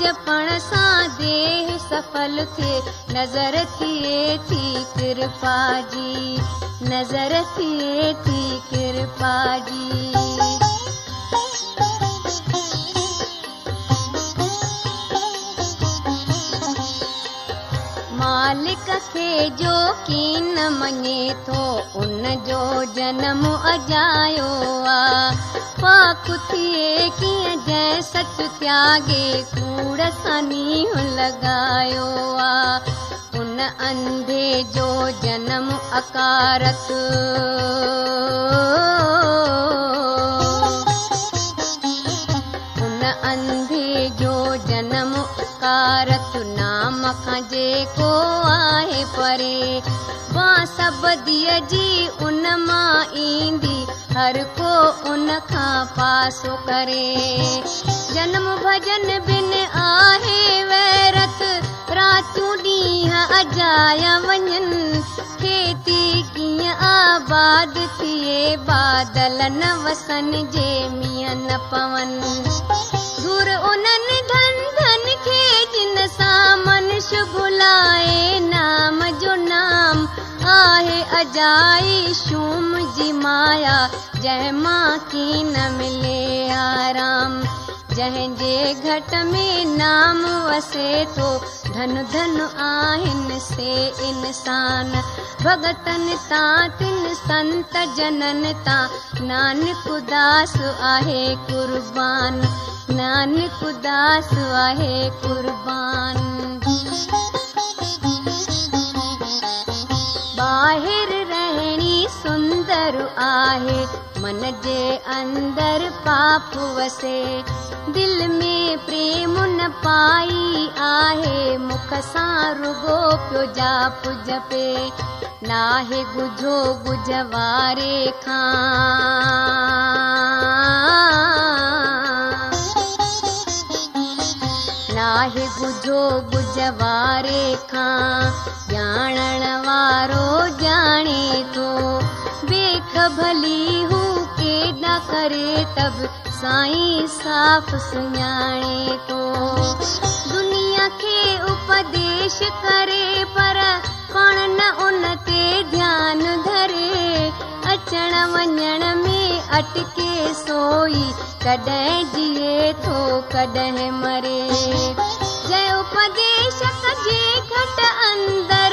जपण सां देह सफल थिए नज़र थिए थी कृपा जी नज़र थिए थी कृपा जी मालिक खे जो कीन मञे थो उन जो जनम अजायो आहे पाक थिए कीअं जंहिं सच त्यागे कूड़ सां नींहुं लॻायो आहे उन अंधे जो जनम अकारत उन अंधे जो जनम अकारत नाम جيڪو آهي پري. بانس بديءَ جي ان مان ايندي. هر ڪو ان کان پاسو ڪري. جنم ڀڄن بن آهي ويرت. راتيون ڏينهن اجايا وڃن. کيتي ڪيئن آباد ٿئي بادل نه وسن جي مينهن نه پون अजाई शूम जी माया जंहिं मां की न मिले आराम। जंहिंजे घट में नाम वसे थो धन धन आहिनि से इंसान। भगतनि तां तिन संत जनन तां नानक उदास आहे कुर्बान। नानक उदास आहे कुर्बान। ॿाहिरि من جي اندر پاپ وسي. دل ۾ پريم نه پائي آهي رڳو پيو جاپ جپي. ناهي گجهو گجهه واري کان. ناهي گجهو گجهه واري کان ڄاڻڻ وارو ڄاڻي ٿو ڀلي هو ڪيڏا ڪري تب سائين صاف سڃاڻي ٿو. دنيا کي اپديش ڪري پر پاڻ نه ان تي ڌيان ڌري. اچڻ وڃڻ ۾ اٽڪي سوئي ڪڏهن جيئي ٿو ڪڏهن مري. جئي اپديش جي گهٽ اندر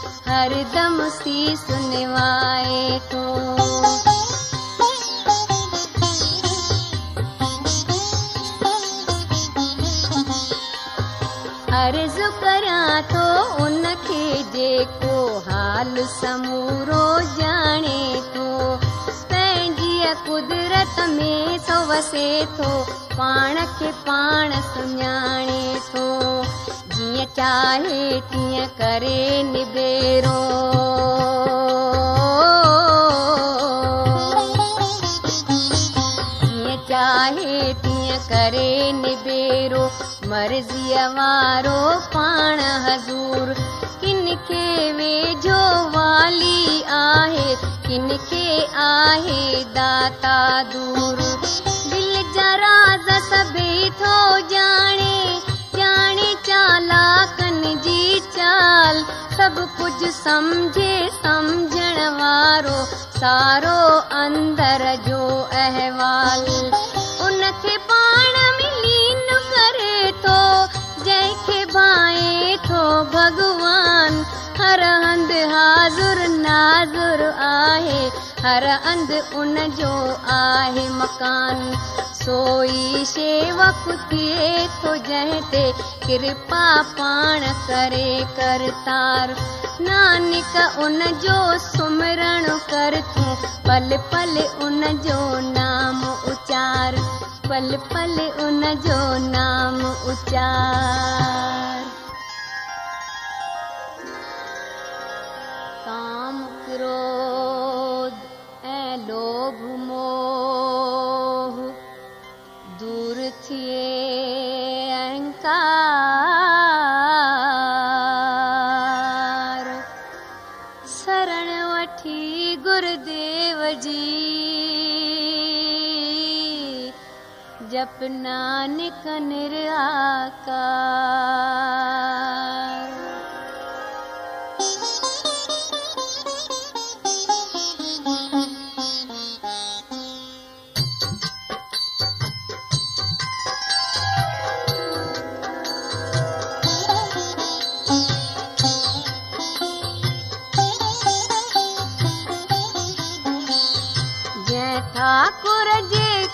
عرض ڪريان ٿو ان کي جيڪو حال سمورو ڄاڻي ٿو پنهنجي قدرت ۾ ٿو وسي ٿو پاڻ کي پاڻ سڃاڻي ٿو جيئن چاهي تيئن ڪري نبيرو. جيئن چاهي تيئن ڪري نبيرو مرضيءَ وارو پاڻ حضور. ڪن کي ويجهو والي آهي ڪن کي آهي داتا دور. دل جا راز سڀئي ٿو ڄاڻي ڄاڻي احوال. ان کي پاڻ ملين ڪري ٿو جنهن کي ڀائي ٿو ڀڳوان هر هنڌ هاز ناظر ناظر آهي هر انڌ ان جو آهي مڪان. سوئي شيوڪ ٿئي ٿو جنهن تي ڪرپا پاڻ ڪري ڪرتار. نانڪ ان جو سمرڻ ڪر تون پل پل ان جو نام اچار پل پل ان جو نام اچار ڪام ڪروڌ मोह दूर थिए अहंकार। शरण वठी गुरुदेव जी जप नानक निराकार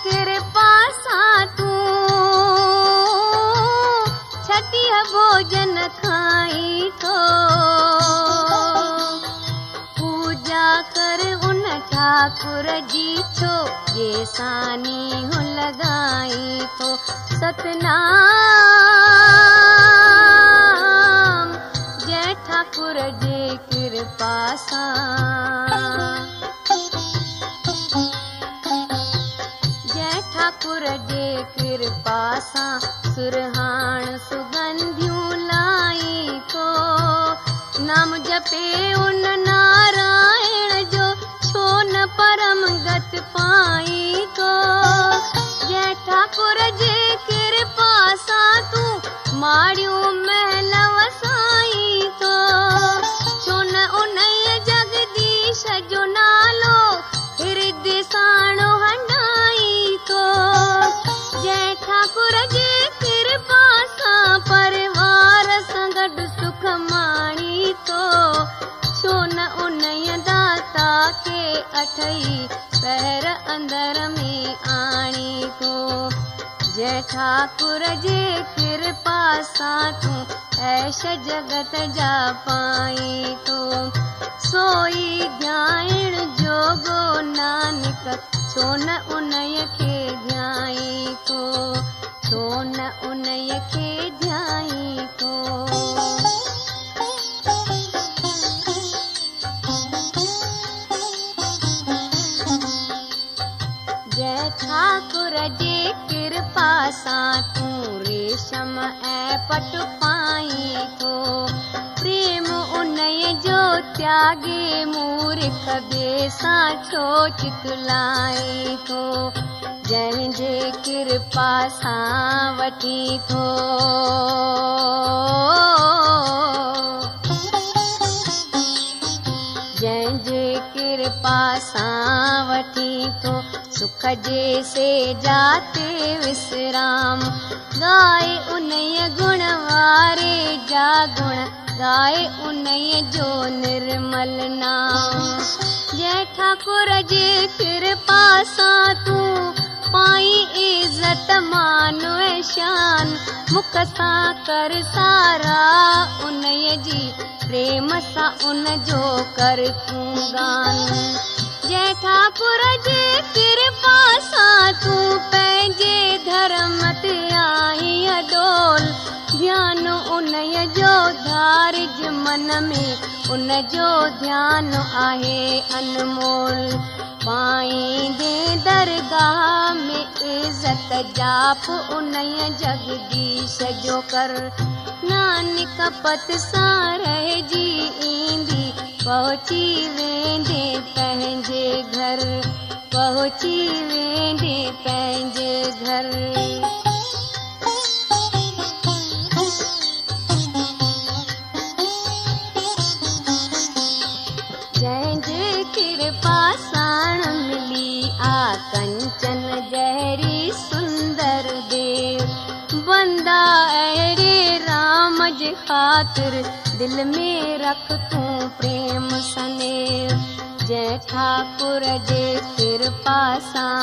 ڪرپا سان تون ڇٽيهه ڀوڄن کائي ٿو پوڄا ڪر ان ٺاڪر جي ڇو جي هو لڳائي ٿو ستنام جئي ٺاڪر جي ڪرپا سان نام جپي ان نارائڻ جو ڇو نه پرم گت پائي ٿو جئي ٺاڪر جي ڪرپا سان تون ماڙيون ٺاڪر جي ڪرپا سان تون ايش جگت جا پائي ٿو سوئي ڌيان جوگو نانڪ ڇو نه اني کي ڌيائي ڇو نه اني کي سان تون ريشم ۽ پٽ پائي ٿو. پريم اني جو تياگي مورک ٻئي سان ڇو چتلائي ٿو جنهن جي ڪرپا سان وٺي ٿو. جنهن جي ڪرپا سان وٺي سک جي جاتي وشرام. ڳائي اني گڻ واري جا گڻ ڳائي اني جو نرمل نام. جئي ٺاڪر جي ڪرپا سان تون پائي عزت مان شان. مک سان ڪر سارا اني جي پريم سان ان جو ڪر تون گان پنهنجي ڌرم ڌيان من ۾ ان جو ڌيان آهي انمول. پائيندي درگاهه ۾ عزت جاپ اني جگديش جو ڪر. نانڪ پت سان ايندي वेंदे पहुची वेंदे कृपा साण मिली आ कंचन जहरी सुंदर देव। बंदा अहिड़े राम जे ख़ातिर دل ۾ رک تون پريم سني جئي ٺاڪر جي ڪرپا سان.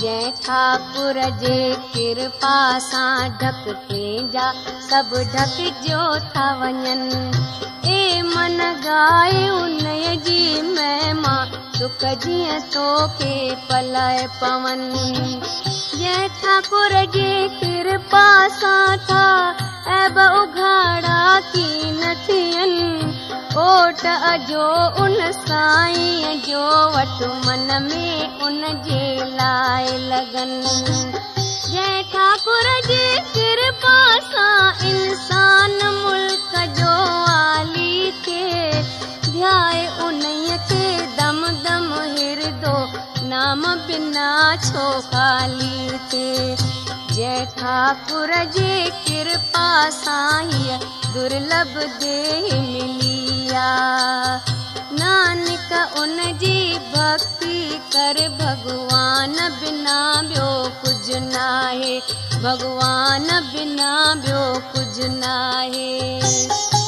جئي ٺاڪر جي ڪرپا سان ڍڪ جا سڀ ڍڪ جو ٿا وڃن. اي من جي مهما سک جيئن توکي پلائي پون ٺاڪر جي ڪرپا سان ٿا ايب اگهاڙا ڪين ٿين اوٽ اجو ان سائين جو وٽ من ۾ ان جي لاءِ لڳن جئي ٺاڪر جي ڪرپا سان انسان ملڪ جو آلي ٿئي ڌيائي انهيءَ کي دم دم هردو नाम बिना छो ख़ाली थिए जय ठाकुर जे, कृपा सां हीअ दुर्लभ देह मिलिया। नानक उन जी भक्ति कर, भगवान बिना ॿियो कुझु नाहे। भॻवान बिना ॿियो कुझु नाहे।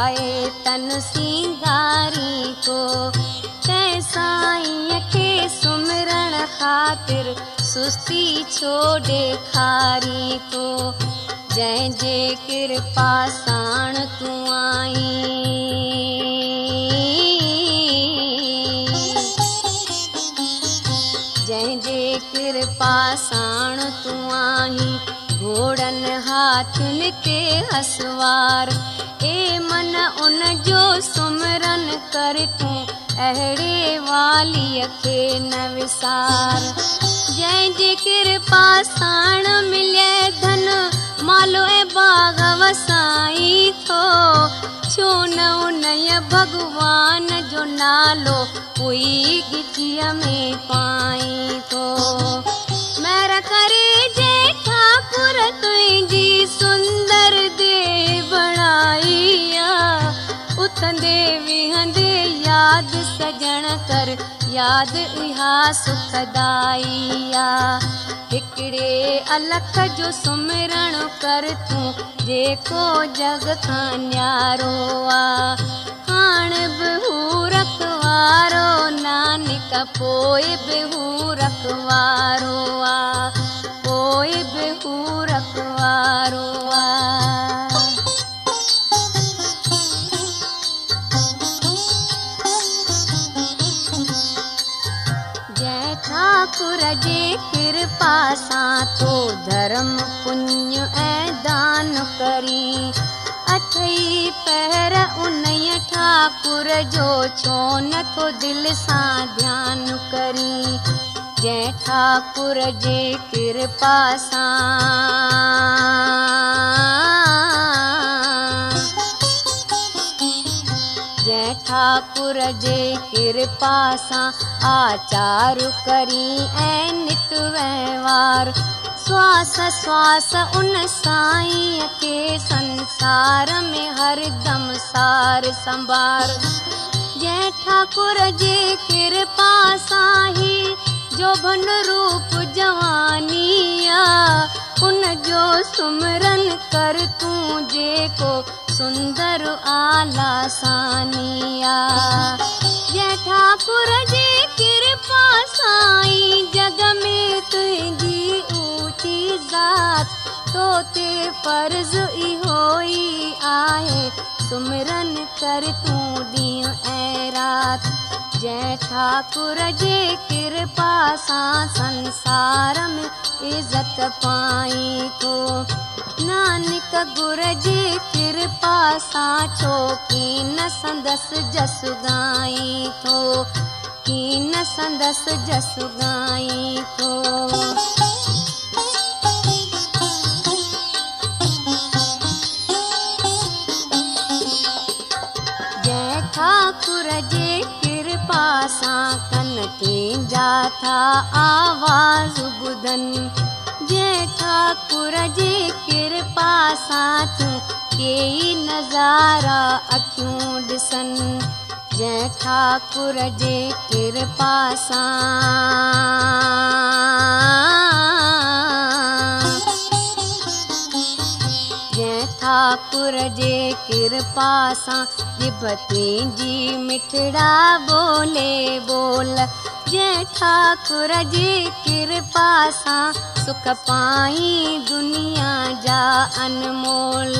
پائي تن سنگاري ڪو. تنهن سائين کي سمرڻ خاطر سستي ڇو ڏيکاري تو جنهن جي ڪرپا ساڻ تون آئي. جنهن جي ڪرپا ساڻ گهوڙن هاٿين تي هسوار. اي من ان جو سمرن ڪر تون اهڙي واليءَ کي نه وسار. جنهن جي ڪرپا ساڻ ملي ڌن مالو ۽ باغ وسائي ٿو. ڇو نه ان ڀڳوان جو نالو ڪوئي گچيءَ ۾ پائي ٿو تنهنجي سندر سجڻ ڪر ياد هڪڙي الک جو سمرڻ ڪر تون جيڪو جڳ کان نيارو آهي نانڪ پوءِ به پوءِ به هو رکوارو آهي جئي ٺاڪر جي ڪرپا سان ٿو ڌرم پڻيه ۽ دان ڪري. اٺئي پهر ان ٺاڪر جو ڇو نٿو دل سان ڌيان ڪري जय ठाकुर जे कृपा जय ठाकुर जे कृपा सां। आचार करी ऐं नित वहिंवार श्वास श्वास उन साईं खे संसार में हरदम सार संभार। जय ठाकुर जे कृपा सां ही جو ڀن روپ آهي ان جو تون جيڪو سندر اعليٰ سانيا. جئي ٺاڪر جي ڪرپا سائين جڳ ۾ تنهنجي اوچي ذات تو تي فرض اهو ئي آهي سمرن ڪر تون ڏينهن ۽ رات جئي ٺاڪر جي ڪرپا سان سنسار ۾ عزت پائي ٿو نانڪ گر جي ڪرپا سان ڇو ڪه نه سندس جس ڳائي ٿو ڪه نه سندس جس ڳائي ٿو ڪرپا سان ڪن تنهنجا ٿا آواز ٻڌن جئي ٺاڪر جي ڪرپا سان تون ڪيئي نظارا اکيون ڏسن جنهن ٺاڪر جي ڪرپا سان ٺاڪر جي ڪرپا سان مٺڙا بولي بول. جي ڪرپا سان سک پائي دنيا جا انمول.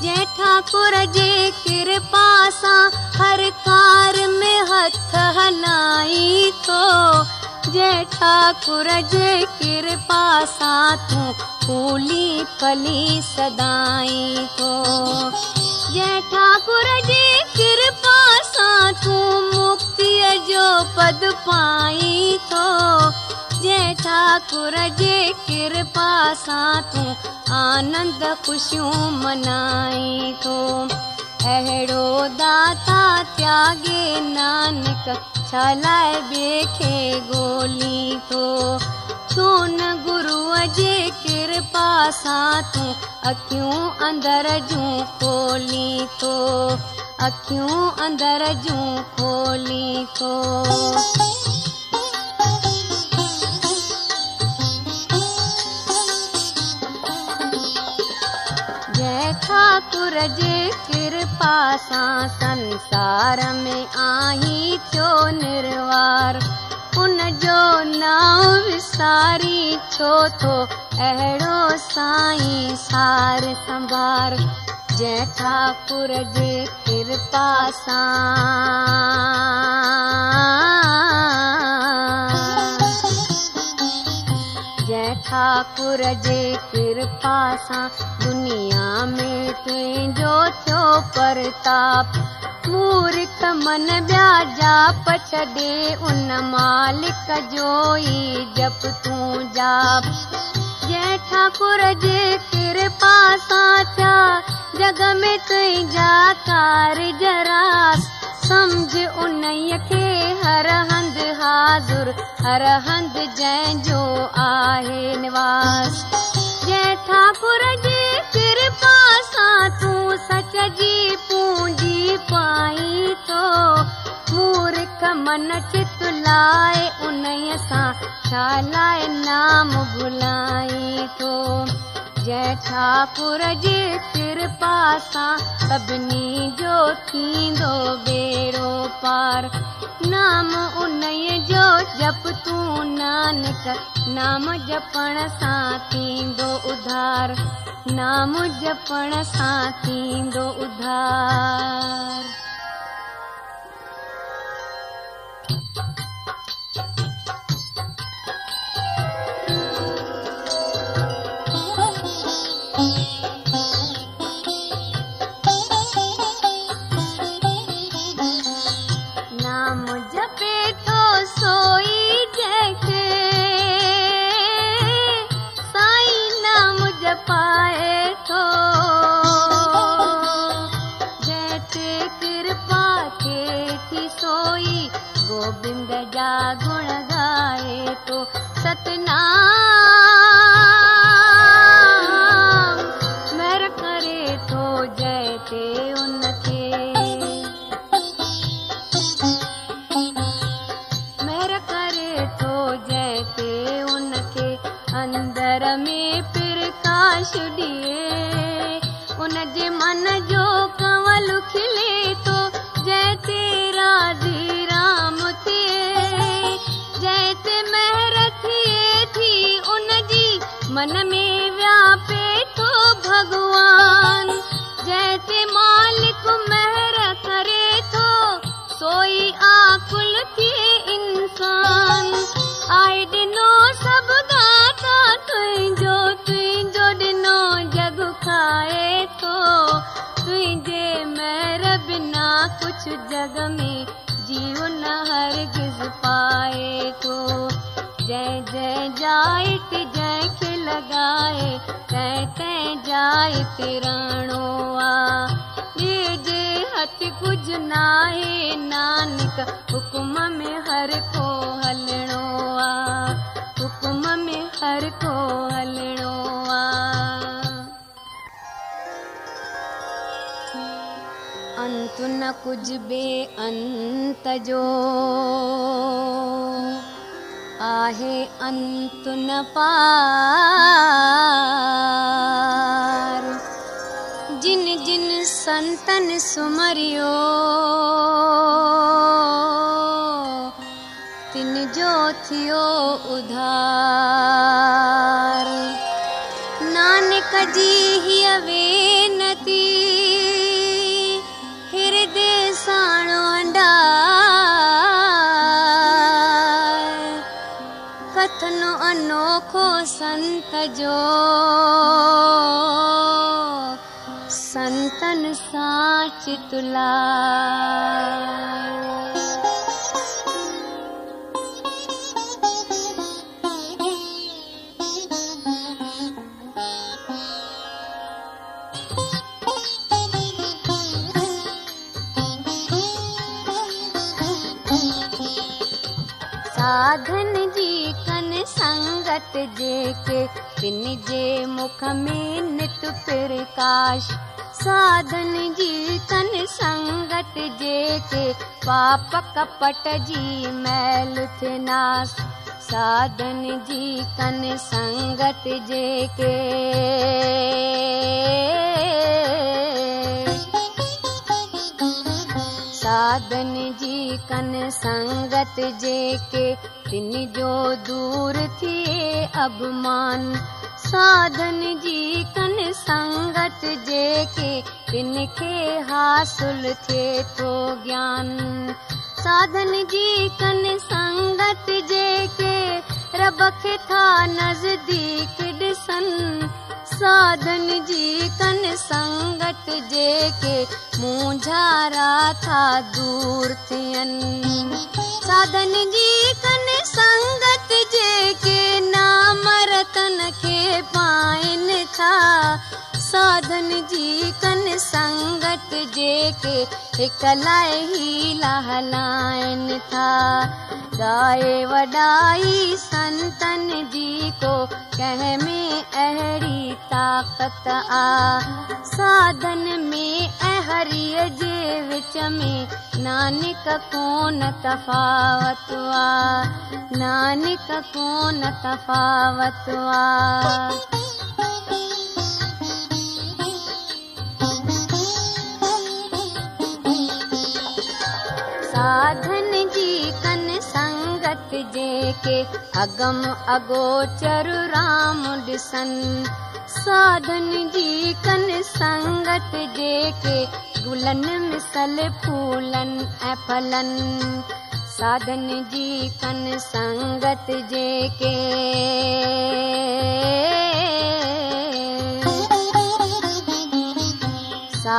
جنهن ٺاڪر جي ڪرپا سان هر ڪار ۾ هٿ هلائي ٿو ٺاڪر جي ڪرپا سان تون فولي فلي سدائين ٿو جنهن ٺاڪر جي ڪرپا سان تون مڪتيءَ جو پد پائي ٿو جنهن ٺاڪر جي ڪرپا سان تون آنند خوشيون منائي ٿو اهڙو داتا تياگي نانڪ ڇا لاءِ ٻئي کي ڳولهي ٿو ڇو نه گروءَ جي ڪرپا سان تون اکيون اندر جون کولي ٿو اکيون اندر جون کولي ٿو ٺاڪر جي ڪرپا سان سنسار ۾ آهي ٿيو نروار. ان جو نام وساري ڇو ٿو اهڙو سائين سار سنڀار. جئي ٺاڪر جي ڪرپا سان ٺاڪر جي ڪرپا سان دنيا ۾ تنهنجو ٿيو پرتاپ. مورک من ٻيا جاپ ڇڏي ان مالڪ جو ئي جپ تون جاپ ٿيا جڳ ۾ تنهنجا ڪارج راس سمجهه ان کي هر هنڌ حاضر. هر هنڌ جنهن جو آهي تون سچ جي من چت لاءِ ان سان ڇا لاءِ نام ڀلائي ٿو جئي ٺاڪر جي ڪرپا سان سڀني جو ٿيندو ٻيڙو پار. نام ان جو جپ تون نانڪ نام جپڻ سان ٿيندو اڌار. نام جپڻ سان ٿيندو اڌار ڪجهه جڳ ۾ جيو نه هرگز پائي ٿو جئي جئي جائي تي جنهن کي لڳائي تنهن تنهن تي رهڻو آهي نانڪ حڪم ۾ هر ڪو هلڻو آهي حڪم ۾ هر ڪو कुझु बे अंत जो आहे अंत न पार। जिन जिन संतन सुमरियो तिन जो थियो उधार अनोखो संत जो संतन साच तुला संगत जेके तिन जे मुख में नित प्रकाश। साधन जी कन संगत जेके पाप कपट जी मैल थे नास साधन जी कन संगत जेके साधन جي ڪن سنگت جيڪي تن جو اڀمان ساڌن جي ڪن سنگت جيڪي تن کي حاصل ٿئي ٿو گيان. ساڌن جي ڪن سنگت جيڪي रब खे था नज़दीक ॾिसनि साधन जी कन संगत जेके मुंझारा था दूर थियनि। साधन जी कन संगत जेके नाम रतन खे पाइनि था ساڌن جي ڪن سنگت جيڪي هڪ لاءِ هي لهلائن ٿا. ڳائي وڏائي سنتن جي ڪو ڪنهن ۾ اهڙي طاقت آ. ساڌن ۾۽ هريءَ جي وچ ۾ نانڪ ڪونه تفاوت آ. نانڪ ڪونه تفاوت آ ساڌن جي ڪن سنگت جيڪي اگم اگوچر رام ڏسن ساڌن جي ڪن سنگت جيڪي گلن مسل ڦولن ۽ ڦلن. ساڌن جي ڪن سنگت جيڪي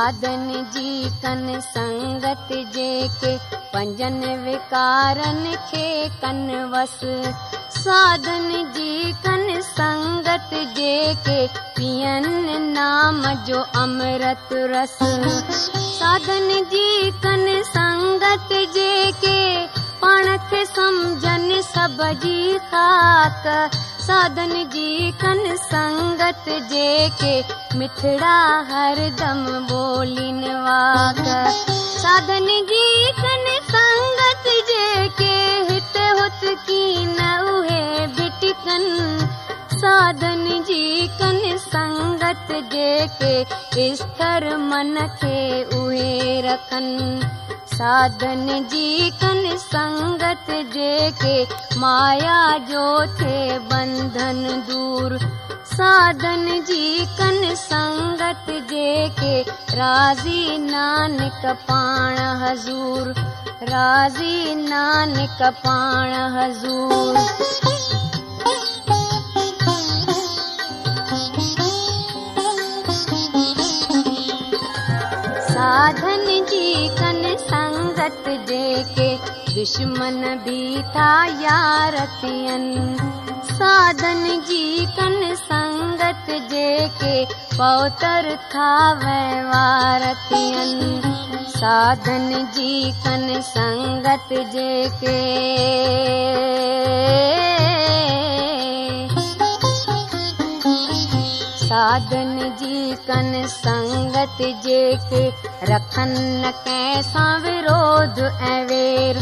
साधन जी कन संगत जेके पंजनि विकारनि खे कन वस। साधन जी कन संगत जेके पियनि नाम जो अमृत रस। साधन जी कन संगत जेके पाण खे सम्झनि सभ जी खाक साधन जी मिठड़ा हरदम ॿोलीनि वाक। साधन जी कन संगत जेके हित हुत की न उहे भिटकनि साधन जी कन संगत जेके स्तर मन खे उहे रखनि साधन जी कन संगत जेके माया जो थे बंधन दूर। साधन जी कन संगत जेके राज़ी नानक पाण हज़ूर। राज़ी नानक पाण हज़ूर साधन जी कन संगत जेके दुश्मन भी था यार थियनि साधन जी कन संगत जेके पौतर था थियनि साधन जी कन संगत जेके साधन जी कन संगत जेके रखन न कंहिंसां विरोध ऐं वेर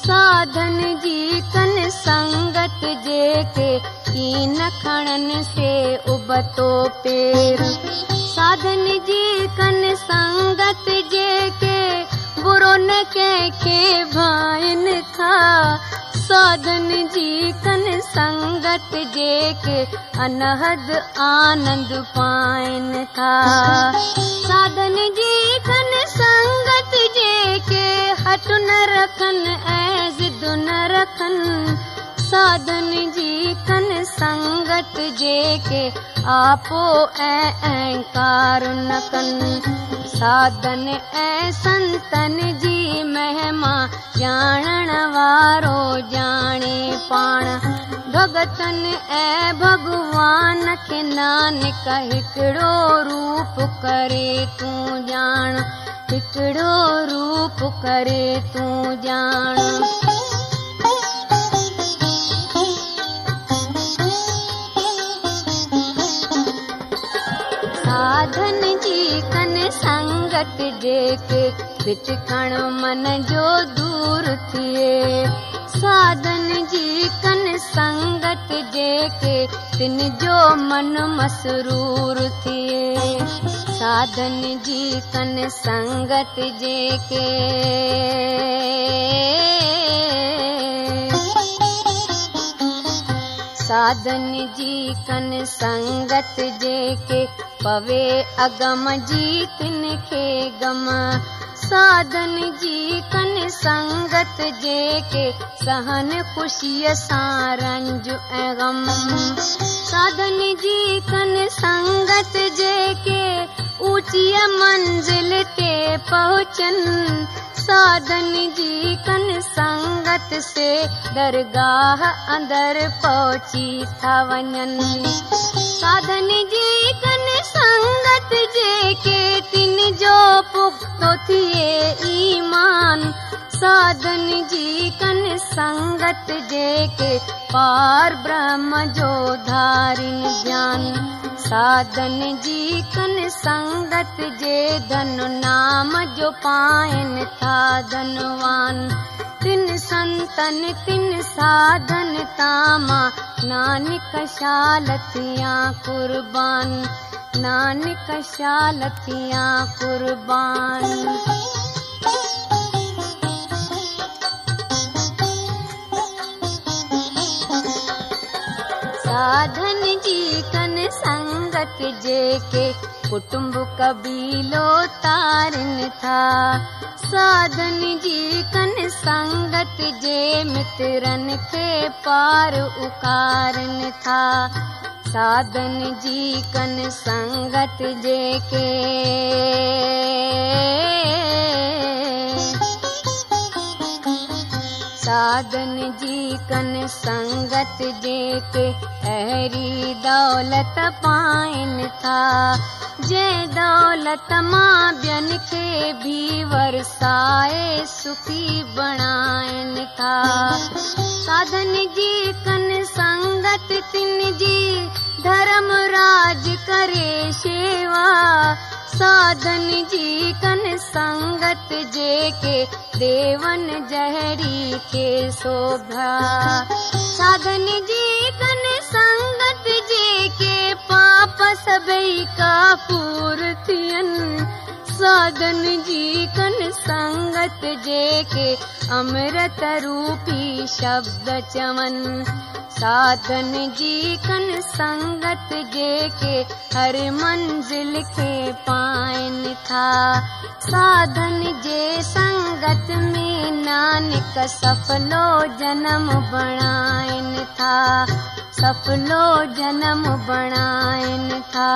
साधन जी कन संगत जेके की न खणन से उबतो पेर। साधन जी कन संगत जेके बुरो न कंहिंखे भाइन था ساڌن جي ڪن سنگت جيڪي انهد آنند پائن ٿا. ساڌن جي ڪن سنگت جيڪي هٽ نه رکن ۽ ضد نه رکن ساڌن جي ڪن سنگت جيڪي آپو ۽ ساڌن ۽ سنتن جي مهما ڄاڻڻ وارو ڄاڻي پاڻ. ڀگتن ۽ ڀڳوان کي نانڪ هڪڙو روپ ڪري تون ڄاڻ. هڪڙو روپ ڪري تون ڄاڻ मन जो दूर थिए। साधन जी कन संगत जेके तिन जो मन मसरूर थिए। साधन जी कन संगत जेके साधन जी कन संगत जेके पवे अगम जी तिन खे गम। साधन जी कन संगत जेके सहन ख़ुशीअ सां रंज ऐं गम। साधन जी कन संगत जेके ऊचीअ मंज़िल ते पहुचनि साधन जी कन संगत से दरगाह अंदर पहुची था वञनि साधन जी कन संगत जेके तिन जो पुख़्तो थिए ईमान। साधन जी कन संगत जेके पार ब्रह्म जो धारिन ज्ञान साधन जी कन संगत जे धन नाम जो पाइन था धनवान। तिन संतन तिन साधन तामा नानक शालतिया कुर्बान। नानक शालतिया कुर्बान ڪٽنب ڪبيلو تارن ٿا. ساڌن جي ڪن سنگت جي مترن کي پار اڪارن ٿا. ساڌن جي ڪن سنگت جيڪي ساڌن جي ڪن سنگت جيڪي اهڙي دولت پائن ٿا. جنهن دولت مان ٻين کي به ورسائي سکي بڻائن ٿا. ساڌن جي ڪن سنگت تن جي ڌرم راج ڪري شيوا साधन जी कन संगत जेके देवन जहरी खे शोभा। साधन जी कन संगत जेके पाप सभई कापूर थियनि साधन जी कन संगत जेके अमृत रूपी शब्द चवनि ساڌن جي ڪن سنگت جيڪي هر منزل کي پائن ٿا. ساڌن جي سنگت ۾ نانڪ سڦلو جنم بڻائن ٿا. سڦلو جنم بڻائن ٿا